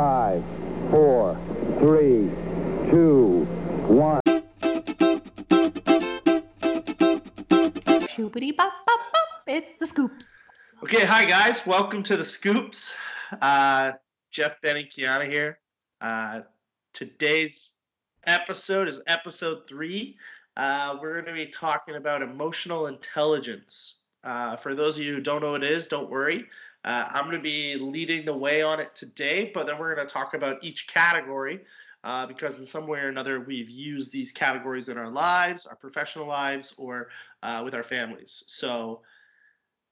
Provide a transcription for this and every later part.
Five, four, three, two, one. Shoopity bop bop bop. It's the scoops. Okay, hi guys. Welcome to the Scoops. Uh, Jeff Benny Kiana here. Uh, today's episode is episode three. Uh, we're going to be talking about emotional intelligence. Uh, for those of you who don't know what it is, don't worry. Uh, I'm going to be leading the way on it today, but then we're going to talk about each category uh, because in some way or another we've used these categories in our lives, our professional lives, or uh, with our families. So,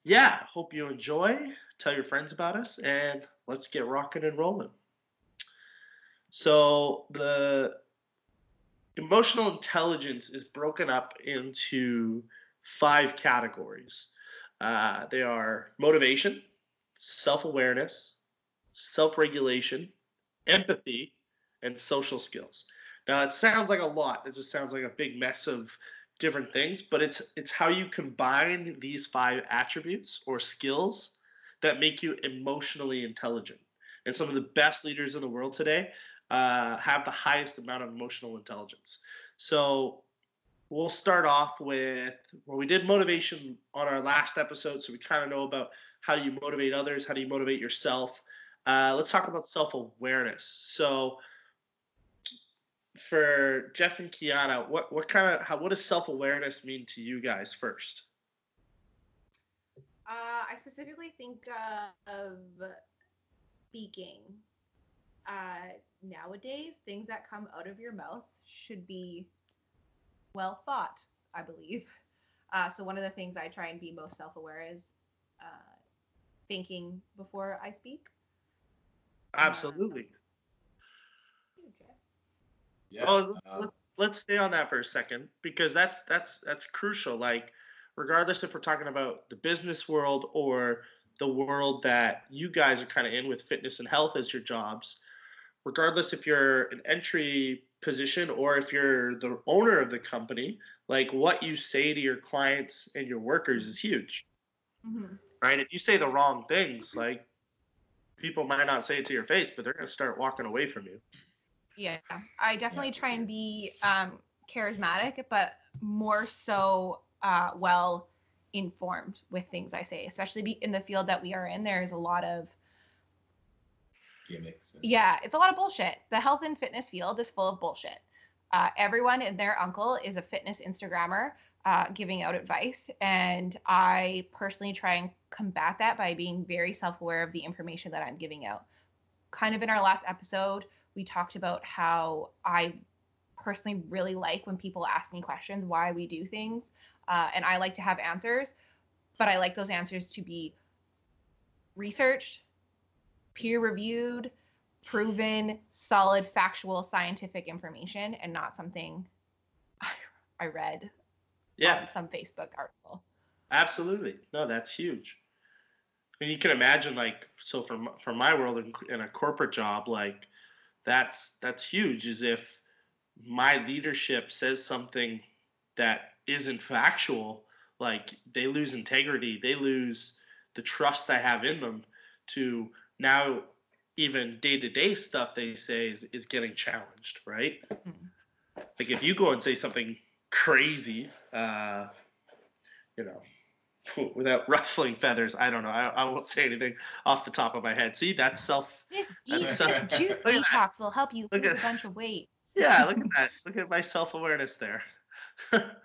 yeah, hope you enjoy. Tell your friends about us, and let's get rocking and rolling. So, the emotional intelligence is broken up into five categories. Uh, they are motivation, self awareness, self regulation, empathy, and social skills. Now, it sounds like a lot. It just sounds like a big mess of different things, but it's it's how you combine these five attributes or skills that make you emotionally intelligent. And some of the best leaders in the world today uh, have the highest amount of emotional intelligence. So we'll start off with well, we did motivation on our last episode, so we kind of know about how do you motivate others, how do you motivate yourself. Uh, let's talk about self awareness. So for Jeff and Kiana, what what kind of how what does self awareness mean to you guys first? Uh, I specifically think of speaking. Uh, nowadays, things that come out of your mouth should be well thought, I believe. Uh, so one of the things I try and be most self-aware is uh, thinking before I speak. Absolutely. Okay. Yeah. Well, let's, uh, let's, let's stay on that for a second because that's that's that's crucial. Like, regardless if we're talking about the business world or the world that you guys are kind of in with fitness and health as your jobs, regardless if you're an entry position or if you're the owner of the company, like what you say to your clients and your workers is huge, hmm right? If you say the wrong things, like people might not say it to your face, but they're gonna start walking away from you. Yeah, I definitely try and be um, charismatic, but more so uh, well informed with things I say, especially be in the field that we are in. There's a lot of gimmicks. and- Yeah, it's a lot of bullshit. The health and fitness field is full of bullshit. Uh, everyone and their uncle is a fitness Instagrammer uh, giving out advice. And I personally try and combat that by being very self aware of the information that I'm giving out. Kind of in our last episode, we talked about how I personally really like when people ask me questions, why we do things. Uh, and I like to have answers, but I like those answers to be researched, peer reviewed, proven, solid, factual, scientific information, and not something I, read Yeah, on some Facebook article. Absolutely. No, that's huge. And you can imagine, like, so from from my world in, in a corporate job, like, that's that's huge. Is if my leadership says something that isn't factual, like they lose integrity, they lose the trust I have in them. To now, even day to day stuff they say is, is getting challenged, right? Mhm. Like if you go and say something crazy, uh, you know, without ruffling feathers. I don't know. I, I won't say anything off the top of my head. See, that's self. This, That's de- so- this juice Look at that. detox will help you Look lose at- a bunch of weight. Yeah, look at that. Look at my self awareness there.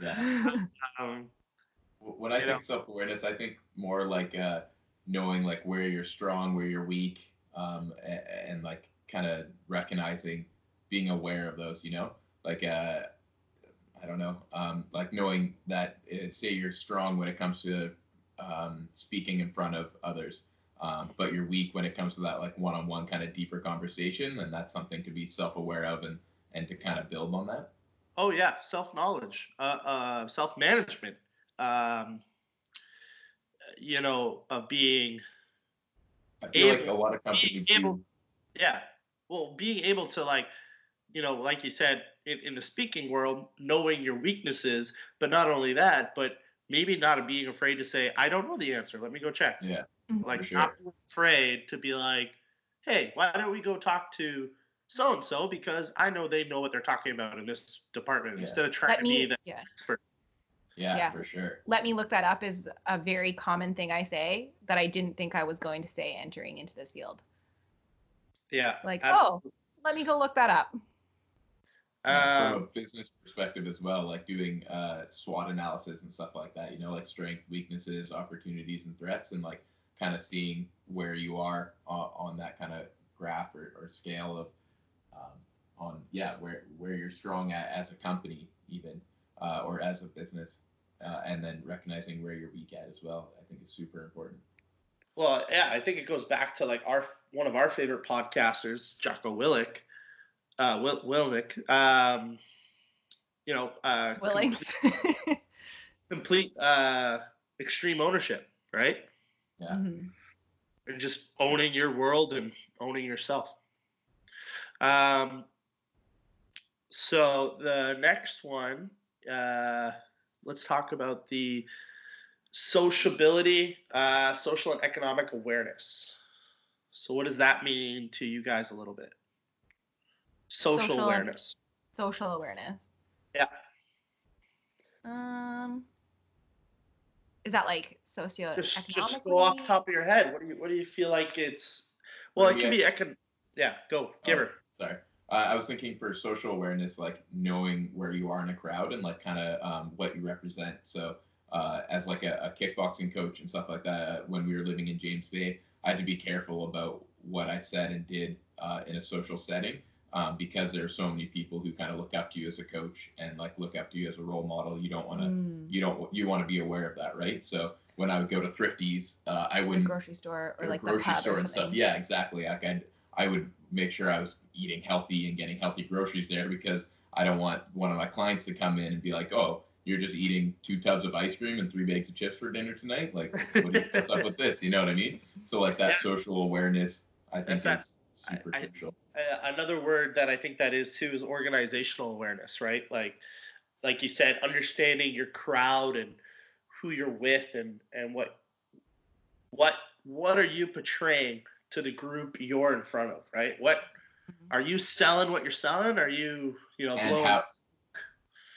Yeah. um, When I think know. self awareness, I think more like uh, knowing like where you're strong, where you're weak, um, and, and like kind of recognizing, being aware of those. You know, like uh, I don't know, um, like knowing that uh, say you're strong when it comes to um, speaking in front of others. Um, but you're weak when it comes to that like one-on-one kind of deeper conversation, and that's something to be self-aware of and and to kind of build on that. oh yeah, self knowledge, uh, uh, self management. Um, you know, of being I feel like a lot of companies able- do. yeah well being able to like you know like you said in, in the speaking world knowing your weaknesses but not only that but maybe not being afraid to say i don't know the answer let me go check Yeah, Mhm. like sure. not afraid to be like hey, why don't we go talk to so and so because I know they know what they're talking about in this department Yeah. instead of trying Let to me be the yeah. expert. Yeah, Yeah. for sure. Let me look that up is a very common thing I say that I didn't think I was going to say entering into this field. Yeah. Like, absolutely. oh, let me go look that up. Yeah, from Um, a business perspective as well, like doing uh, SWOT analysis and stuff like that, you know, like strength, weaknesses, opportunities, and threats, and like kind of seeing where you are uh, on that kind of graph or, or scale of um, on yeah where where you're strong at as a company even uh, or as a business, uh, and then recognizing where you're weak at as well. I think is super important. Well, yeah, I think it goes back to like our one of our favorite podcasters, Jocko Willick, uh, Will, Wilnick. Um, you know, uh, Willings. complete, complete uh, extreme ownership, right? Yeah. Mhm. And just owning your world and owning yourself. Um, so the next one, uh, let's talk about the sociability, uh, social and economic awareness. So what does that mean to you guys a little bit? Social, Social awareness. Social awareness. Yeah. Um, is that like socio Just just go off top of your head. What do you what do you feel like it's? Well, it Yeah. can be I can. Yeah, go give Oh. her. Sorry. Uh, I was thinking for social awareness, like knowing where you are in a crowd and like kind of um, what you represent. So, uh, as like a, a kickboxing coach and stuff like that, uh, when we were living in James Bay, I had to be careful about what I said and did uh, in a social setting um, because there are so many people who kind of look up to you as a coach and like look up to you as a role model. You don't want to, Mm, you don't, you want to be aware of that, right? So when I would go to Thrifties, uh, I wouldn't grocery store or or like the grocery store or and stuff. Yeah, exactly. Like I'd, I would make sure I was eating healthy and getting healthy groceries there because I don't want one of my clients to come in and be like, "Oh, you're just eating two tubs of ice cream and three bags of chips for dinner tonight. Like, what do you, what's up with this? You know what I mean? So like that Yeah. social awareness, I think That's is super I- I- crucial. Another word that I think that is too is organizational awareness, right? Like, like you said, understanding your crowd and who you're with and and what what what are you portraying to the group you're in front of, right? What Mhm. are you selling? What you're selling? Are you you know And blowing? how-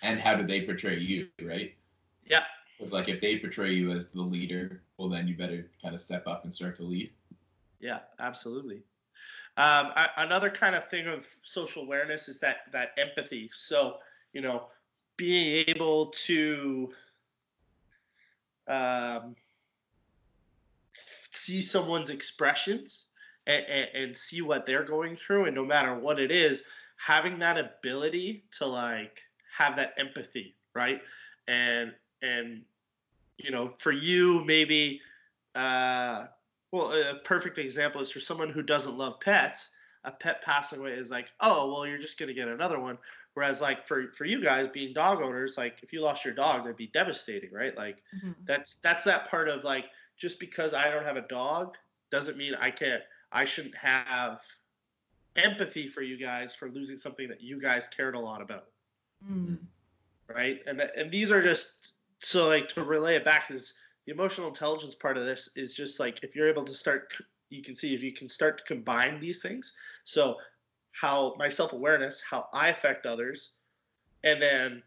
And how do they portray you, right? Yeah, Because like if they portray you as the leader, well then you better kind of step up and start to lead. Yeah, absolutely. Um, I, another kind of thing of social awareness is that that empathy. So you know, being able to um, see someone's expressions and, and, and see what they're going through, and no matter what it is, having that ability to like have that empathy, right? And and you know, for you maybe. Uh, well, a perfect example is for someone who doesn't love pets. A pet passing away is like, oh, well, you're just gonna get another one. Whereas, like for for you guys being dog owners, like if you lost your dog, that'd be devastating, right? Like Mhm. that's that's that part of like just because I don't have a dog doesn't mean I can't I shouldn't have empathy for you guys for losing something that you guys cared a lot about Mm. right? And and these are just so like to relay it back is the emotional intelligence part of this is just like if you're able to start, you can see if you can start to combine these things. So how my self awareness, how I affect others, and then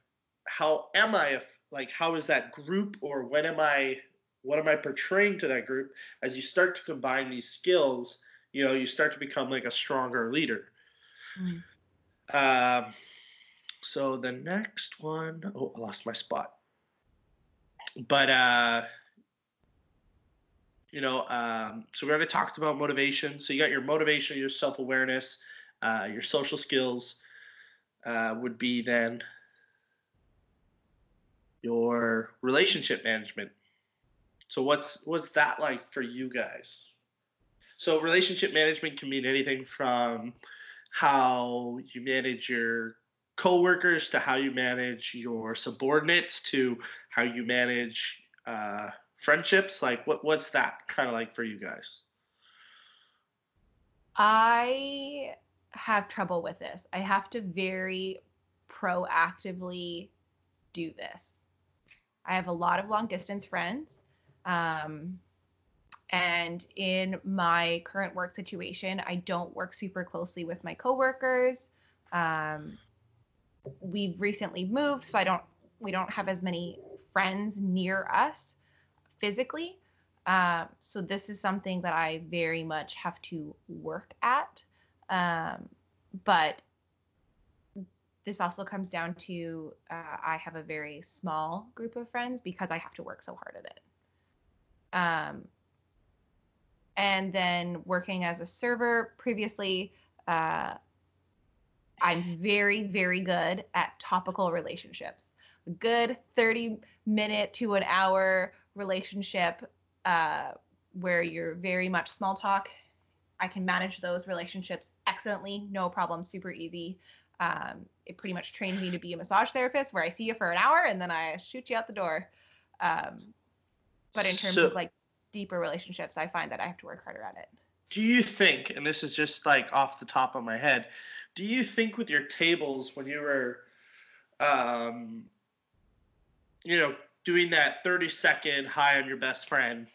how am I like how is that group or when am I what am I portraying to that group? As you start to combine these skills, you know, you start to become like a stronger leader. Mm. Um, so the next one, oh, I lost my spot. But uh, you know, um, so we already talked about motivation. So you got your motivation, your self-awareness, uh, your social skills uh, would be then your relationship management. So what's what's that like for you guys? So relationship management can mean anything from how you manage your coworkers to how you manage your subordinates to how you manage uh, friendships. Like what what's that kind of like for you guys? I have trouble with this. I have to very proactively do this. I have a lot of long distance friends. Um, And in my current work situation, I don't work super closely with my coworkers. Um, we've recently moved, so I don't we don't have as many friends near us physically. Um, so this is something that I very much have to work at. Um, but this also comes down to uh, I have a very small group of friends because I have to work so hard at it. Um, and then working as a server previously, uh, I'm very, very good at topical relationships. A good 30 minute to an hour relationship uh, where you're very much small talk. I can manage those relationships excellently, no problem, super easy. Um, it pretty much trained me to be a massage therapist where I see you for an hour and then I shoot you out the door. Um, but in terms So- of like deeper relationships, I find that I have to work harder at it. Do you think, and this is just like off the top of my head, do you think with your tables when you were, um, you know, doing that 30 second hi, I'm your best friend,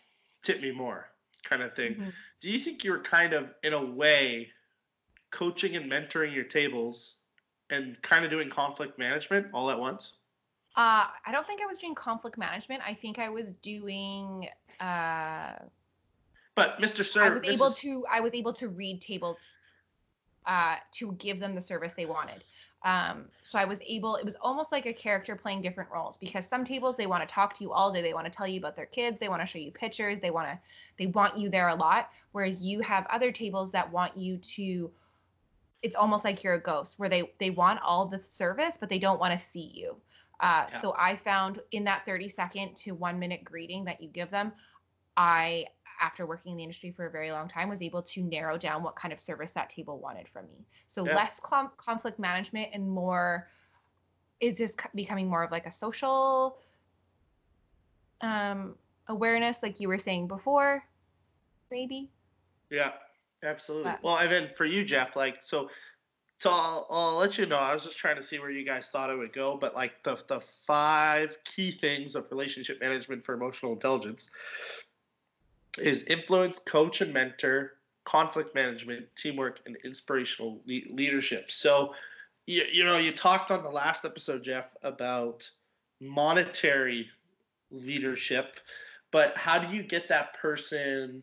tip me more kind of thing, Mhm. do you think you were kind of, in a way, coaching and mentoring your tables and kind of doing conflict management all at once? Uh, I don't think I was doing conflict management. I think I was doing. Uh, But Mr. Sir, I was able is- to. I was able to read tables. Uh, to give them the service they wanted. Um, so I was able. It was almost like a character playing different roles because some tables they want to talk to you all day. They want to tell you about their kids. They want to show you pictures. They want to. They want you there a lot. Whereas you have other tables that want you to. It's almost like you're a ghost, where they they want all the service, but they don't want to see you. Uh, Yeah. So I found in that 30 second to one minute greeting that you give them, I, after working in the industry for a very long time, was able to narrow down what kind of service that table wanted from me. So Yeah. less com- conflict management and more, is this becoming more of like a social um, awareness, like you were saying before, maybe? Yeah, absolutely. But- well, and then for you, Jeff, like so. So I'll, I'll let you know. I was just trying to see where you guys thought it would go, but like the the five key things of relationship management for emotional intelligence is influence, coach and mentor, conflict management, teamwork, and inspirational le- leadership. So, you, you know, you talked on the last episode, Jeff, about monetary leadership, but how do you get that person?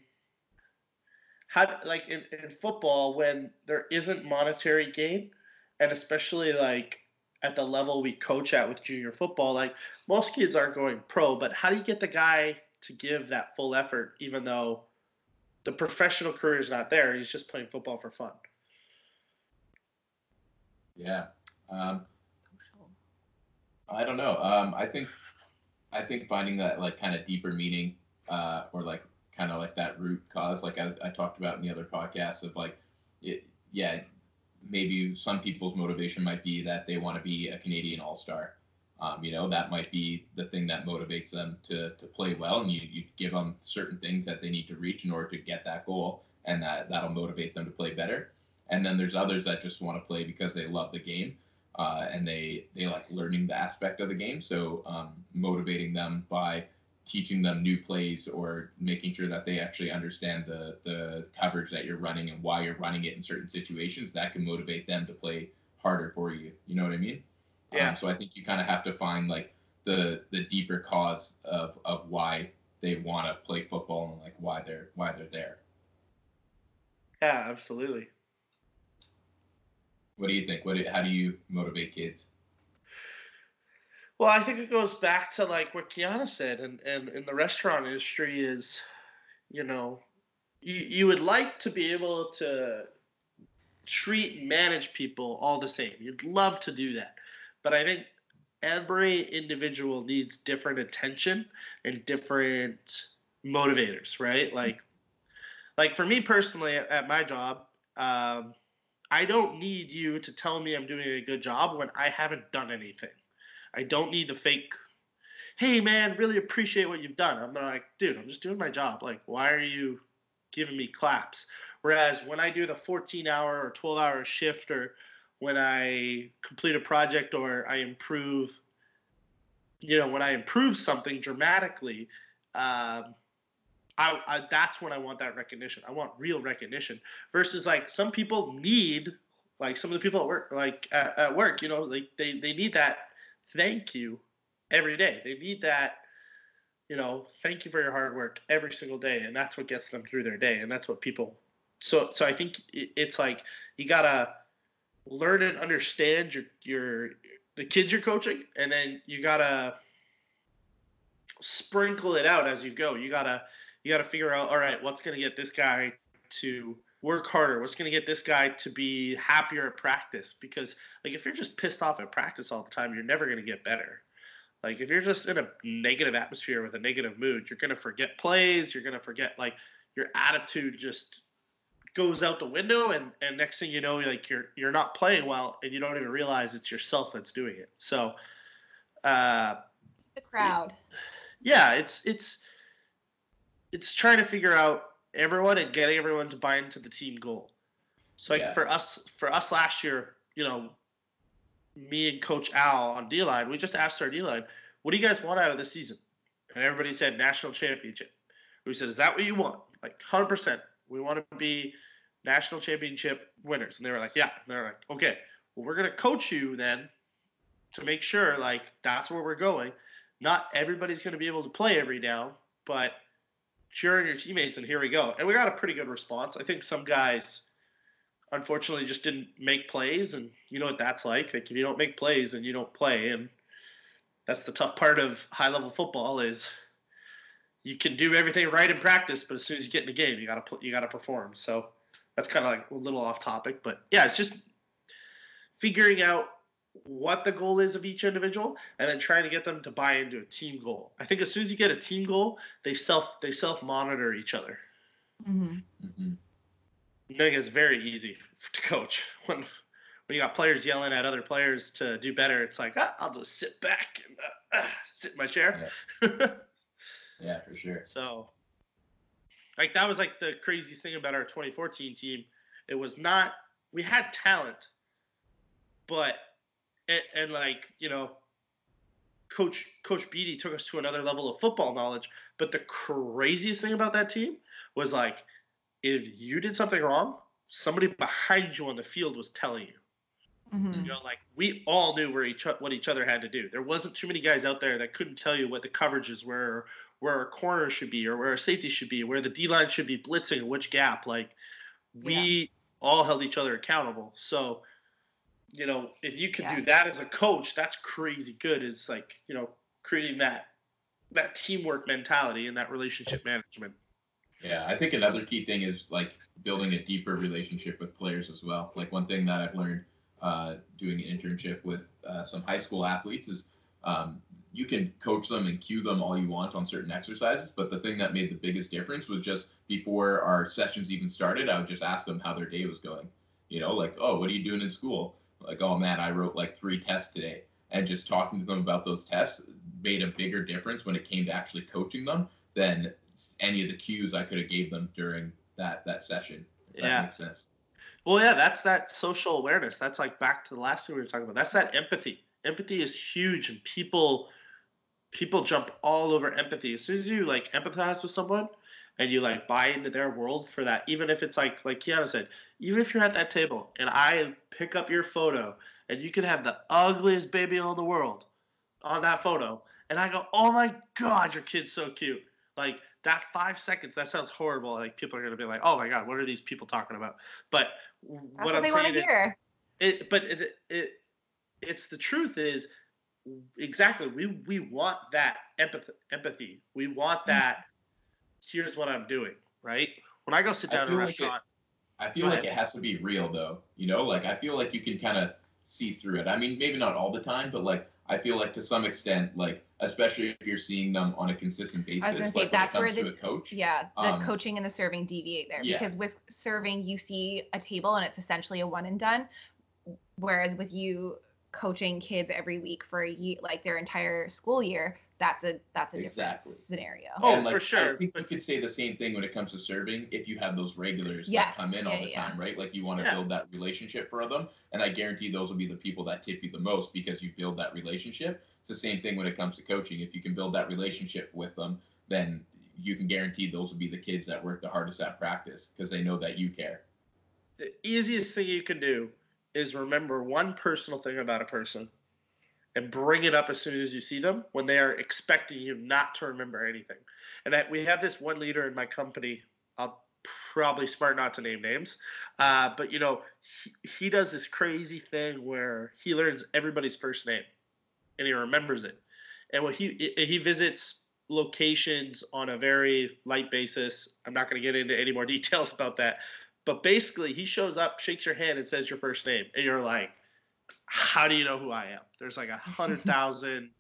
how like in, in football when there isn't monetary gain and especially like at the level we coach at with junior football like most kids aren't going pro but how do you get the guy to give that full effort even though the professional career is not there he's just playing football for fun Yeah. Um, I don't know. Um, I think I think finding that like kind of deeper meaning, uh, or like kind of like that root cause, like I, I talked about in the other podcasts of like, it, yeah, maybe some people's motivation might be that they want to be a Canadian All Star. Um, you know, that might be the thing that motivates them to, to play well, and you, you give them certain things that they need to reach in order to get that goal, and that that'll motivate them to play better. And then there's others that just want to play because they love the game uh, and they they like learning the aspect of the game. So um, motivating them by teaching them new plays or making sure that they actually understand the the coverage that you're running and why you're running it in certain situations that can motivate them to play harder for you. You know what I mean? Yeah. Um, so I think you kind of have to find like the the deeper cause of of why they want to play football and like why they're why they're there. yeah absolutely What do you think? What do, how do you motivate kids? Well, I think it goes back to like what Kiana said, and, and in the restaurant industry is, you know, you, you would like to be able to treat and manage people all the same. You'd love to do that. But I think every individual needs different attention and different motivators, right? Like, like for me personally at, my job, um, I don't need you to tell me I'm doing a good job when I haven't done anything. I don't need the fake, hey man, really appreciate what you've done. I'm like, dude, I'm just doing my job. Like, why are you giving me claps? Whereas when I do the 14 hour or 12 hour shift or when I complete a project or I improve, you know, when I improve something dramatically, um, I, I that's when I want that recognition. I want real recognition versus like some people need like some of the people at work like at, at work, you know, like they they need that thank you every day. They need that you know, thank you for your hard work every single day, and that's what gets them through their day, and that's what people. So, so I think it's like you gotta learn and understand your your the kids you're coaching, and then you gotta sprinkle it out as you go. You gotta you gotta figure out, all right, what's gonna get this guy to work harder? What's gonna get this guy to be happier at practice? Because like if you're just pissed off at practice all the time, you're never gonna get better. Like if you're just in a negative atmosphere with a negative mood, you're gonna forget plays. You're gonna forget like your attitude just goes out the window, and and next thing you know, like you're you're not playing well, and you don't even realize it's yourself that's doing it. So, uh, the crowd. Yeah, it's it's it's trying to figure out everyone and getting everyone to buy into the team goal. So like yeah. for us for us last year, you know, me and Coach Al on D line, we just asked our D line, what do you guys want out of the season? And everybody said national championship. We said, is that what you want? Like 100%. We want to be national championship winners. And they were like, yeah. And they're like, okay, well, we're going to coach you then to make sure like that's where we're going. Not everybody's going to be able to play every down, but cheering your teammates. And here we go. And we got a pretty good response. I think some guys unfortunately just didn't make plays and you know what that's like like if you don't make plays and you don't play and that's the tough part of high level football is you can do everything right in practice but as soon as you get in the game you got to put you got to perform so that's kind of like a little off topic but yeah it's just figuring out what the goal is of each individual and then trying to get them to buy into a team goal i think as soon as you get a team goal they self they self monitor each other mm-hmm. Mm-hmm. I think it's very easy to coach when when you got players yelling at other players to do better. It's like ah, I'll just sit back and uh, uh, sit in my chair. Yeah. yeah, for sure. So, like that was like the craziest thing about our 2014 team. It was not we had talent, but and, and like you know, coach Coach Beatty took us to another level of football knowledge. But the craziest thing about that team was like if you did something wrong, somebody behind you on the field was telling you. Mm-hmm. You know, like we all knew where each what each other had to do. There wasn't too many guys out there that couldn't tell you what the coverages were, where our corner should be, or where our safety should be, where the D line should be blitzing, which gap. Like we yeah. all held each other accountable. So, you know, if you can yeah. do that as a coach, that's crazy good. Is like you know creating that that teamwork mentality and that relationship management. Yeah, I think another key thing is like building a deeper relationship with players as well. Like one thing that I've learned uh, doing an internship with uh, some high school athletes is um, you can coach them and cue them all you want on certain exercises, but the thing that made the biggest difference was just before our sessions even started, I would just ask them how their day was going. You know, like, oh, what are you doing in school? Like, oh man, I wrote like three tests today. And just talking to them about those tests made a bigger difference when it came to actually coaching them than any of the cues I could have gave them during that that session. That yeah. makes sense. Well, yeah, that's that social awareness. That's like back to the last thing we were talking about. That's that empathy. Empathy is huge, and people people jump all over empathy. As soon as you like empathize with someone and you like buy into their world for that, even if it's like like Kiana said, even if you're at that table and I pick up your photo and you can have the ugliest baby in the world on that photo, and I go, oh my god, your kid's so cute. Like that five seconds that sounds horrible like people are going to be like oh my god what are these people talking about but That's what, what i'm saying is it, but it, it it's the truth is exactly we we want that empathy empathy we want mm. that here's what i'm doing right when i go sit down in a restaurant like it, i feel like it has to be real though you know like i feel like you can kind of see through it i mean maybe not all the time but like I feel like to some extent, like especially if you're seeing them on a consistent basis. I was gonna say like that's where the coach. Yeah, the um, coaching and the serving deviate there yeah. because with serving you see a table and it's essentially a one and done, whereas with you coaching kids every week for a year, like their entire school year, that's a that's a exactly. different scenario. Oh, like, for sure. I think you could say the same thing when it comes to serving if you have those regulars yes. that come in yeah, all the yeah. time, right? Like you want to yeah. build that relationship for them, and I guarantee those will be the people that tip you the most because you build that relationship. It's the same thing when it comes to coaching. If you can build that relationship with them, then you can guarantee those will be the kids that work the hardest at practice because they know that you care. The easiest thing you can do is remember one personal thing about a person and bring it up as soon as you see them when they are expecting you not to remember anything. And we have this one leader in my company. I'll probably smart not to name names, uh, but you know, he, he does this crazy thing where he learns everybody's first name and he remembers it. And when he he visits locations on a very light basis, I'm not going to get into any more details about that. But basically, he shows up, shakes your hand, and says your first name, and you're like, "How do you know who I am?" There's like a hundred thousand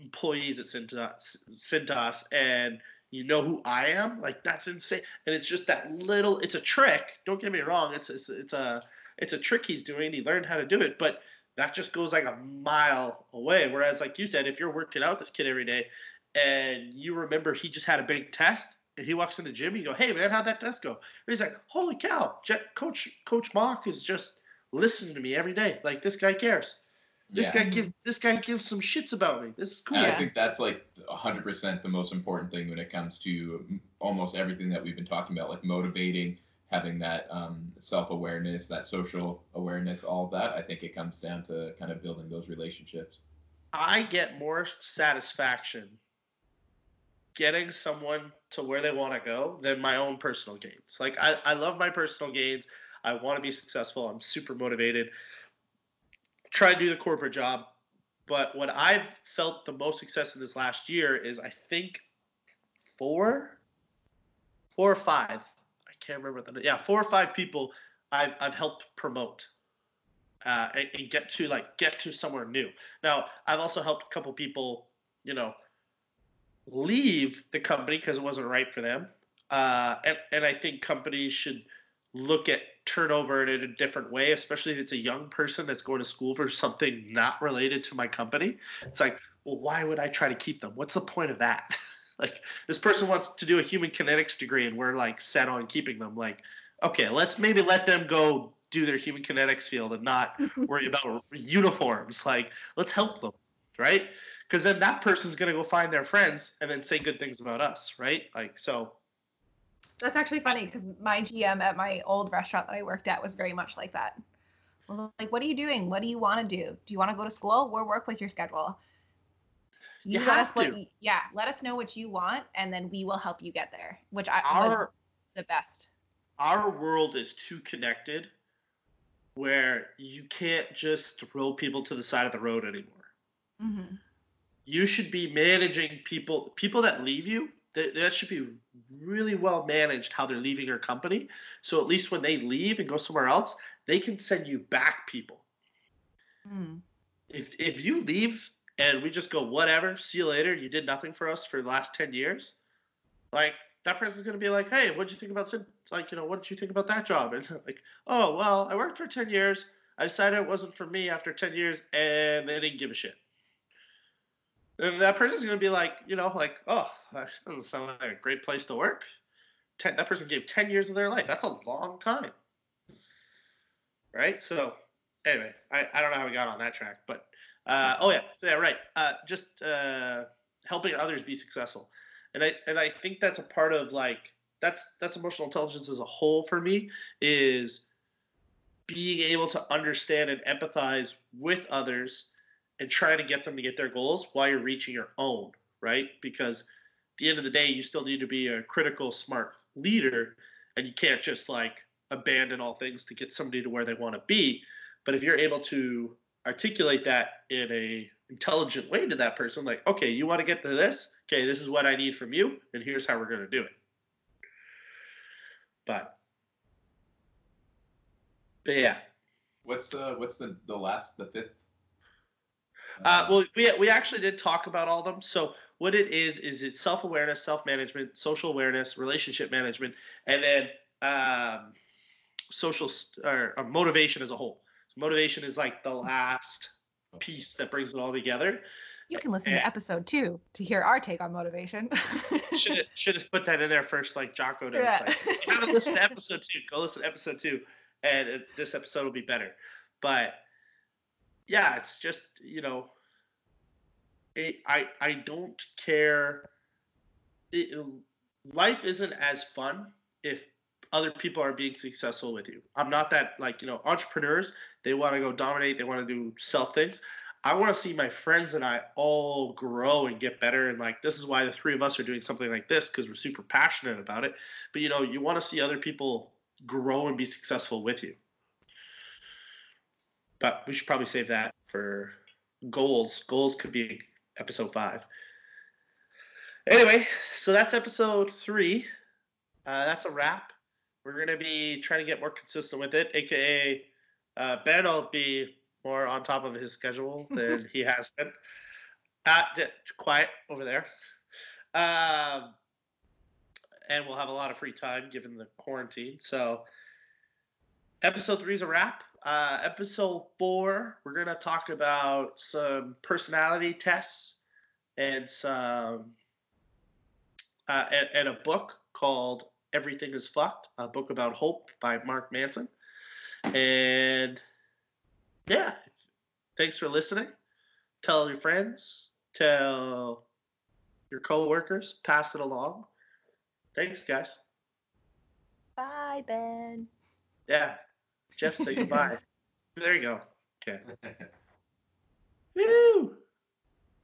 employees at Cintas, Cintas, and you know who I am. Like that's insane. And it's just that little. It's a trick. Don't get me wrong. It's it's, it's a it's a trick he's doing. He learned how to do it, but that just goes like a mile away. Whereas, like you said, if you're working out this kid every day, and you remember he just had a big test, and he walks in the gym, you go, "Hey man, how'd that test go?" And he's like, "Holy cow, Coach Coach Mock is just listening to me every day. Like this guy cares." This Yeah. guy gives this guy gives some shits about me. This is cool. And. I think that's like 100% the most important thing when it comes to almost everything that we've been talking about, like motivating, having that um, self awareness, that social awareness, all that. I think it comes down to kind of building those relationships. I get more satisfaction getting someone to where they want to go than my own personal gains. Like I, I love my personal gains. I want to be successful. I'm super motivated. Try to do the corporate job. But what I've felt the most success in this last year is I think four, four or five. I can't remember the yeah, four or five people I've I've helped promote uh, and, and get to like get to somewhere new. Now, I've also helped a couple people, you know, leave the company because it wasn't right for them. Uh, and, and I think companies should look at turnover in a different way, especially if it's a young person that's going to school for something not related to my company. It's like, well, why would I try to keep them? What's the point of that? like, this person wants to do a human kinetics degree and we're like set on keeping them. Like, okay, let's maybe let them go do their human kinetics field and not worry about uniforms. Like, let's help them, right? Because then that person's gonna go find their friends and then say good things about us, right? Like, so That's actually funny because my GM at my old restaurant that I worked at was very much like that. I was like, "What are you doing? What do you want to do? Do you want to go to school? We'll work with your schedule. You let have us what to. you, yeah, let us know what you want, and then we will help you get there." Which I was our the best. our world is too connected where you can't just throw people to the side of the road anymore. hmm You should be managing people people that leave you. That, that should be really well managed how they're leaving your company. So at least when they leave and go somewhere else, they can send you back people. Mm. if if you leave and we just go whatever, see you later, you did nothing for us for the last ten years, like that person's gonna be like, hey, what'd you think about Like, you know, what did you think about that job? And like, oh well, I worked for ten years. I decided it wasn't for me after ten years, and they didn't give a shit. And that person's gonna be like, you know, like, oh, that doesn't sound like a great place to work. Ten, that person gave ten years of their life. That's a long time, right? So anyway, I, I don't know how we got on that track, but uh, oh yeah, yeah, right. Uh, just uh, helping others be successful, and I and I think that's a part of like that's that's emotional intelligence as a whole for me is being able to understand and empathize with others and trying to get them to get their goals while you're reaching your own, right? Because at the end of the day, you still need to be a critical, smart leader, and you can't just like abandon all things to get somebody to where they want to be. But if you're able to articulate that in a intelligent way to that person, like, okay, you want to get to this? Okay, this is what I need from you, and here's how we're going to do it. But, but yeah, What's the what's the the last the fifth? Uh, well, we, we actually did talk about all of them. So what it is is it's self awareness, self management, social awareness, relationship management, and then um, social st- or, or motivation as a whole. So motivation is like the last piece that brings it all together. You can listen Yeah. to episode two to hear our take on motivation. Should should have put that in there first, like Jocko does. Yeah. Like, you haven't listened to episode two, go listen to episode two, and it, this episode will be better. But yeah, it's just you know, it, I I don't care it, life isn't as fun if other people are being successful with you. I'm not that like, you know, entrepreneurs, they want to go dominate, they want to do self things. I want to see my friends and I all grow and get better. And like, this is why the three of us are doing something like this because we're super passionate about it. But you know, you want to see other people grow and be successful with you. But we should probably save that for goals. Goals could be episode five. Anyway, so that's episode three. Uh, that's a wrap. We're going to be trying to get more consistent with it, aka uh, Ben will be more on top of his schedule than he has been. Uh, quiet over there. Um, and we'll have a lot of free time given the quarantine. So, episode three is a wrap. Uh, episode four, we're going to talk about some personality tests and some uh, and, and, a book called Everything is Fucked, a book about hope by Mark Manson. And yeah, thanks for listening. Tell your friends, tell your coworkers, pass it along. Thanks, guys. Bye, Ben. Yeah. Jeff, say goodbye. there you go. Okay. Woo!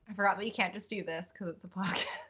I forgot that you can't just do this because it's a podcast.